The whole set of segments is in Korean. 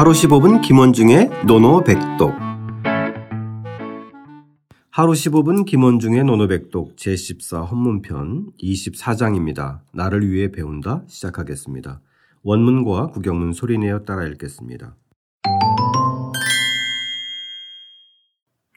하루 15분 김원중의 노노백독 하루 15분 김원중의 노노백독 제14 헌문편 24장입니다. 나를 위해 배운다 시작하겠습니다. 원문과 구경문 소리내어 따라 읽겠습니다.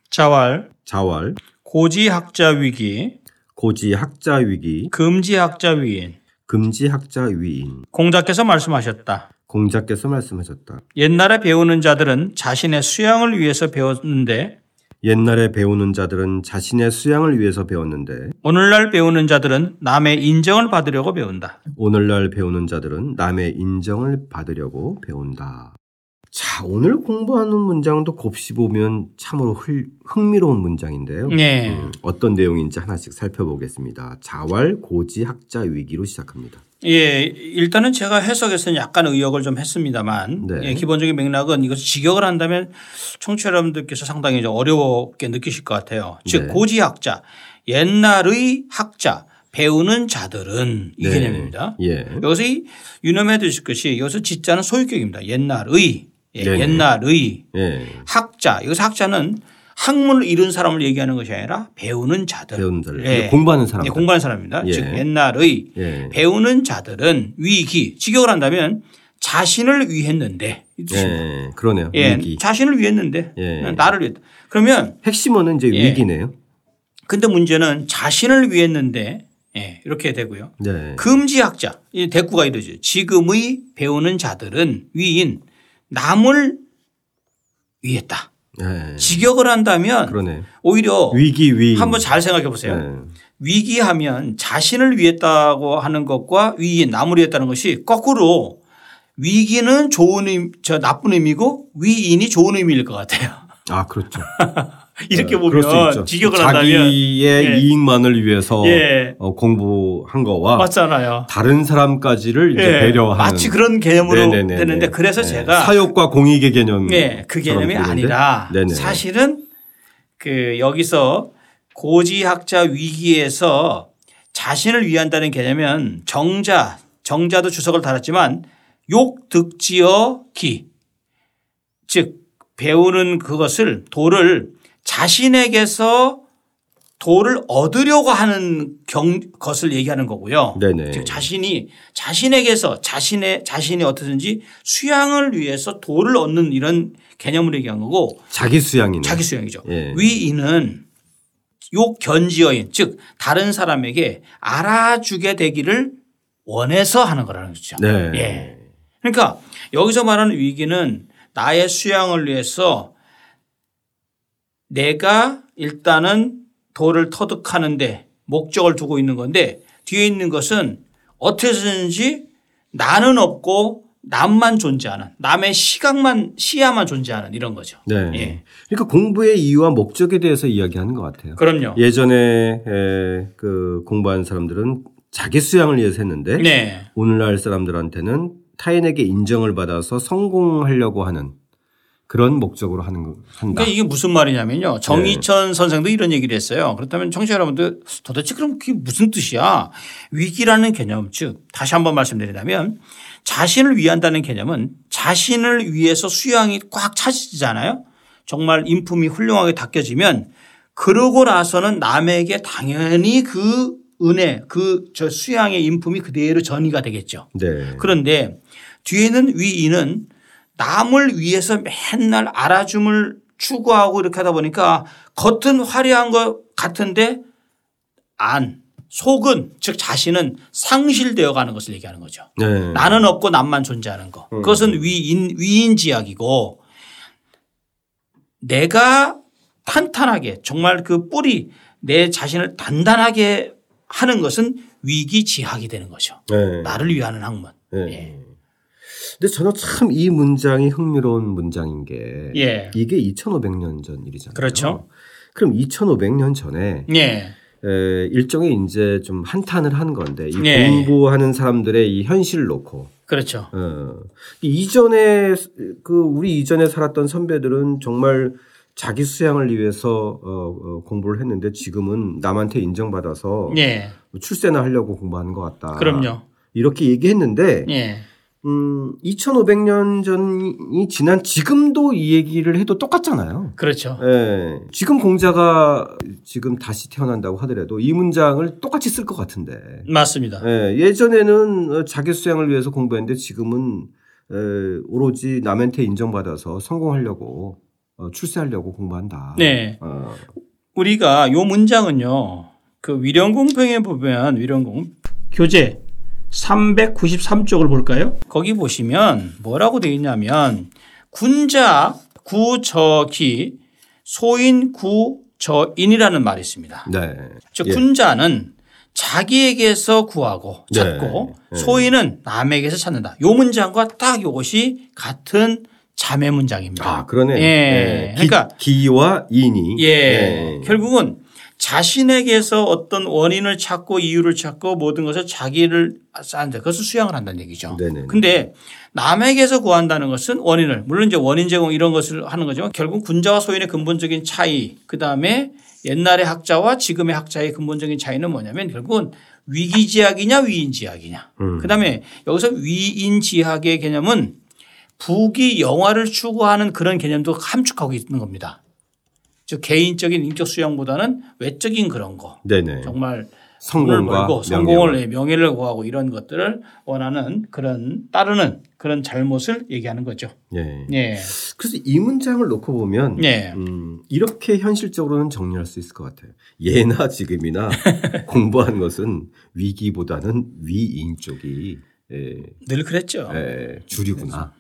자왈, 자왈, 고지학자 위기, 고지 학자 위기, 금지학자 위인. 금지 학자 위인. 공자께서 말씀하셨다. 공자께서 말씀하셨다. 옛날에 배우는 자들은 자신의 수양을 위해서 배웠는데 옛날에 배우는 자들은 자신의 수양을 위해서 배웠는데 오늘날 배우는 자들은 남의 인정을 받으려고 배운다. 오늘날 배우는 자들은 남의 인정을 받으려고 배운다. 자, 오늘 공부하는 문장도 곱씹 보면 참으로 흘- 흥미로운 문장인데요. 네. 음, 어떤 내용인지 하나씩 살펴보겠습니다. 자활 고지 학자 위기로 시작합니다. 예, 일단은 제가 해석에서는 약간 의역을 좀 했습니다만 네. 예, 기본적인 맥락은 이것을 직역을 한다면 청취자 여러분들께서 상당히 좀 어렵게 느끼실 것 같아요. 즉 네. 고지학자, 옛날의 학자, 배우는 자들은 이 네. 개념입니다. 예. 여기서 이 유념해 두실 것이 여기서 지자는 소유격입니다. 옛날의 예, 네네. 옛날의 예. 학자 여기서 학자는 학문을 이룬 사람을 얘기하는 것이 아니라 배우는 자들 배우는. 예. 공부하는 사람. 예, 공부하는 사람입니다. 예. 즉 옛날의 예. 배우는 자들은 위기 직역을 한다면 자신을 위했는데. 예. 그러네요. 예, 위기. 자신을 위했는데 예. 나를 위했다. 그러면 핵심어는 이제 예. 위기네요. 근데 문제는 자신을 위했는데 예, 이렇게 되고요. 네. 금지학자 이 대꾸가 이러죠. 지금의 배우는 자들은 위인 남을 위했다. 예. 직역을 한다면 그러네. 오히려 위기 위. 한번 잘 생각해 보세요. 예. 위기하면 자신을 위했다고 하는 것과 위인 남을 위했다는 것이 거꾸로 위기는 좋은 의미, 저 나쁜 의미고 위인이 좋은 의미일 것 같아요. 아, 그렇죠. 이렇게 네, 그럴 수 보면. 직역을 한다면 자기의 예. 이익만을 위해서 예. 어, 공부한 거와 맞잖아요. 다른 사람까지를 이제 예. 배려하는 마치 그런 개념으로 네네네네. 되는데 그래서 네. 제가 사욕과 공익의 개념 네, 그 개념이 아니라 네네. 사실은 그 여기서 고지학자 위기에서 자신을 위한다는 개념은 정자, 정자도 주석을 달았지만 욕 득지어 기. 즉 배우는 그것을 도를 자신에게서 도를 얻으려고 하는 경, 것을 얘기하는 거고요. 네네. 즉 자신이 자신에게서 자신의 자신이 어떻든지 수양을 위해서 도를 얻는 이런 개념을 얘기한 거고 자기 수양이네. 자기 수양이죠. 예. 위인은 욕 견지어인 즉 다른 사람에게 알아주게 되기를 원해서 하는 거라는 거죠. 네. 예. 그러니까 여기서 말하는 위기는 나의 수양을 위해서 내가 일단은 도를 터득하는데 목적을 두고 있는 건데 뒤에 있는 것은 어떻게 해서든지 나는 없고 남만 존재하는 남의 시각만 시야만 존재하는 이런 거죠. 네. 예. 그러니까 공부의 이유와 목적에 대해서 이야기하는 것 같아요. 그럼요. 예전에 에, 그 공부한 사람들은 자기 수양을 위해서 했는데 네. 오늘날 사람들한테는 타인에게 인정을 받아서 성공하려고 하는 그런 목적으로 하는 거 한다. 그러니까 이게 무슨 말이냐면요. 정희천 선생도 이런 얘기를 했어요. 그렇다면 청취자 여러분들 도대체 그럼 그게 무슨 뜻이야? 위기라는 개념 즉 다시 한번 말씀드리자면 자신을 위한다는 개념은 자신을 위해서 수양이 꽉 차지잖아요. 정말 인품이 훌륭하게 닦여지면 그러고 나서는 남에게 당연히 그 은혜 그 저 수양의 인품이 그대로 전이가 되겠죠. 네. 그런데 뒤에는 위인은 남을 위해서 맨날 알아줌을 추구하고 이렇게 하다 보니까 겉은 화려한 것 같은데 안 속은 즉 자신은 상실되어 가는 것을 얘기하는 거죠. 네. 나는 없고 남만 존재하는 거. 그것은 위인 위인 지약이고 내가 탄탄하게 정말 그 뿌리 내 자신을 단단하게 하는 것은 위기지학이 되는 거죠. 네. 나를 위하는 학문. 네. 예. 근데 저는 참 이 문장이 흥미로운 문장인 게 예. 이게 2500년 전 일이잖아요. 그렇죠. 그럼 2500년 전에 예. 에, 일종의 이제 좀 한탄을 한 건데 이 예. 공부하는 사람들의 이 현실을 놓고 그렇죠. 어, 이전에 그 우리 이전에 살았던 선배들은 정말 자기 수양을 위해서 어, 어, 공부를 했는데 지금은 남한테 인정받아서 예. 출세나 하려고 공부하는 것 같다. 그럼요. 이렇게 얘기했는데 예. 음, 2,500년 전이 지난 지금도 이 얘기를 해도 똑같잖아요. 그렇죠. 예. 지금 공자가 지금 다시 태어난다고 하더라도 이 문장을 똑같이 쓸 것 같은데. 맞습니다. 예. 예전에는 자기 수양을 위해서 공부했는데 지금은 에, 오로지 남한테 인정받아서 성공하려고 어, 출세하려고 공부한다. 네. 어, 우리가 요 문장은요. 그 위령공평에 보면 위령공 교재 393쪽을 볼까요? 거기 보시면 뭐라고 되어 있냐면 군자 구저기 소인 구저인이라는 말이 있습니다. 네. 즉 예. 군자는 자기에게서 구하고 찾고 네. 소인은 남에게서 찾는다. 요 문장과 딱 이것이 같은 자매 문장입니다. 아, 그러네. 예. 그러니까 기, 와 인이. 예. 예. 결국은 자신에게서 어떤 원인을 찾고 이유를 찾고 모든 것을 자기를 쌓는다. 그것을 수양을 한다는 얘기죠. 네네. 근데 남에게서 구한다는 것은 원인을 물론 이제 원인 제공 이런 것을 하는 거지만 결국 군자와 소인의 근본적인 차이 그 다음에 옛날의 학자와 지금의 학자의 근본적인 차이는 뭐냐면 결국은 위기지학이냐 위인지학이냐 음. 그 다음에 여기서 위인지학의 개념은 부귀 영화를 추구하는 그런 개념도 함축하고 있는 겁니다. 즉 개인적인 인격 수양보다는 외적인 그런 거 네네. 정말 성공과 벌고. 성공을 해, 명예를 구하고 이런 것들을 원하는 그런 따르는 그런 잘못을 얘기하는 거죠. 예. 예. 그래서 이 문장을 놓고 보면 예. 음, 이렇게 현실적으로는 정리할 수 있을 것 같아요. 예나 지금이나 공부한 것은 위기보다는 위인 쪽이 예, 늘 그랬죠. 예, 줄이구나.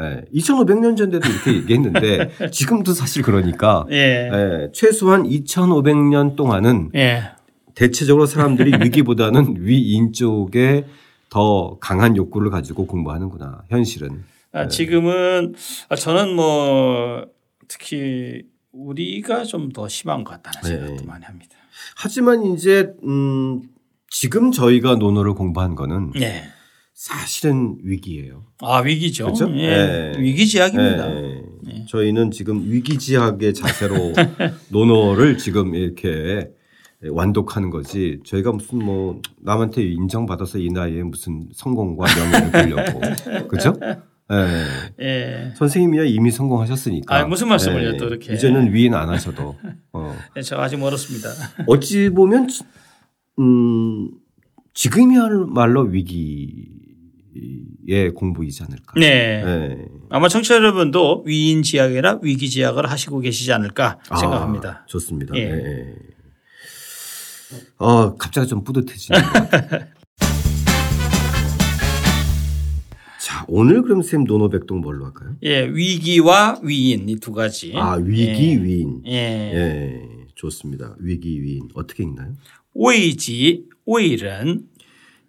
예, 2,500년 전에도 이렇게 얘기했는데 지금도 사실 그러니까 예. 예, 최소한 2,500년 동안은 예. 대체적으로 사람들이 위기보다는 위인 쪽에 더 강한 욕구를 가지고 공부하는구나. 현실은. 아, 지금은 아, 저는 뭐 특히 우리가 좀 더 심한 것 같다는 네. 생각도 많이 합니다. 하지만 이제 음 지금 저희가 논어를 공부한 거는 예. 사실은 위기예요. 아 위기죠. 그렇죠? 예. 예. 위기지학입니다. 예. 저희는 지금 위기지학의 자세로 논어를 지금 이렇게 완독하는 거지. 저희가 무슨 뭐 남한테 인정받아서 이 나이에 무슨 성공과 명예를 보려고. 그죠? 예. 예. 선생님이야 이미 성공하셨으니까. 아, 무슨 말씀을요, 예. 또 이렇게. 이제는 위인 안 하셔도. 어. 예, 저 아직 멀었습니다. 어찌 보면 음 지금이야말로 위기 의 공부이지 않을까. 네. 예. 아마 청취자 여러분도 위인 지학이나 위기 지학을 하시고 계시지 않을까 생각합니다. 아, 좋습니다. 예. 예. 예. 어, 갑자기 좀 뿌듯해지네요. 자, 오늘 그럼 쌤 노노백동 뭘로 할까요? 예, 위기와 위인 이 두 가지. 아, 위기 위인. 예. 예. 좋습니다. 위기 위인. 어떻게 읽나요? 오이지 오일은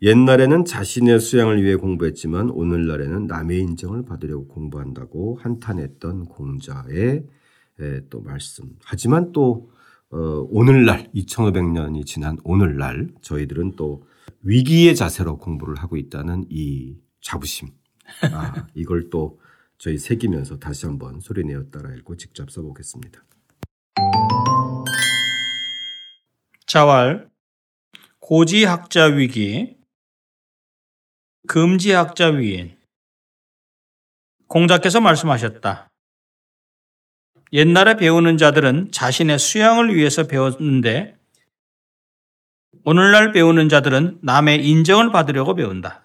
옛날에는 자신의 수양을 위해 공부했지만 오늘날에는 남의 인정을 받으려고 공부한다고 한탄했던 공자의 에, 또 말씀. 하지만 또 어, 오늘날 2,500년이 지난 오늘날 저희들은 또 위기의 자세로 공부를 하고 있다는 이 자부심. 아, 이걸 또 저희 새기면서 다시 한번 소리내어 따라 읽고 직접 써보겠습니다. 자왈 고지학자 위기 금지학자 위인 공자께서 말씀하셨다. 옛날에 배우는 자들은 자신의 수양을 위해서 배웠는데 오늘날 배우는 자들은 남의 인정을 받으려고 배운다.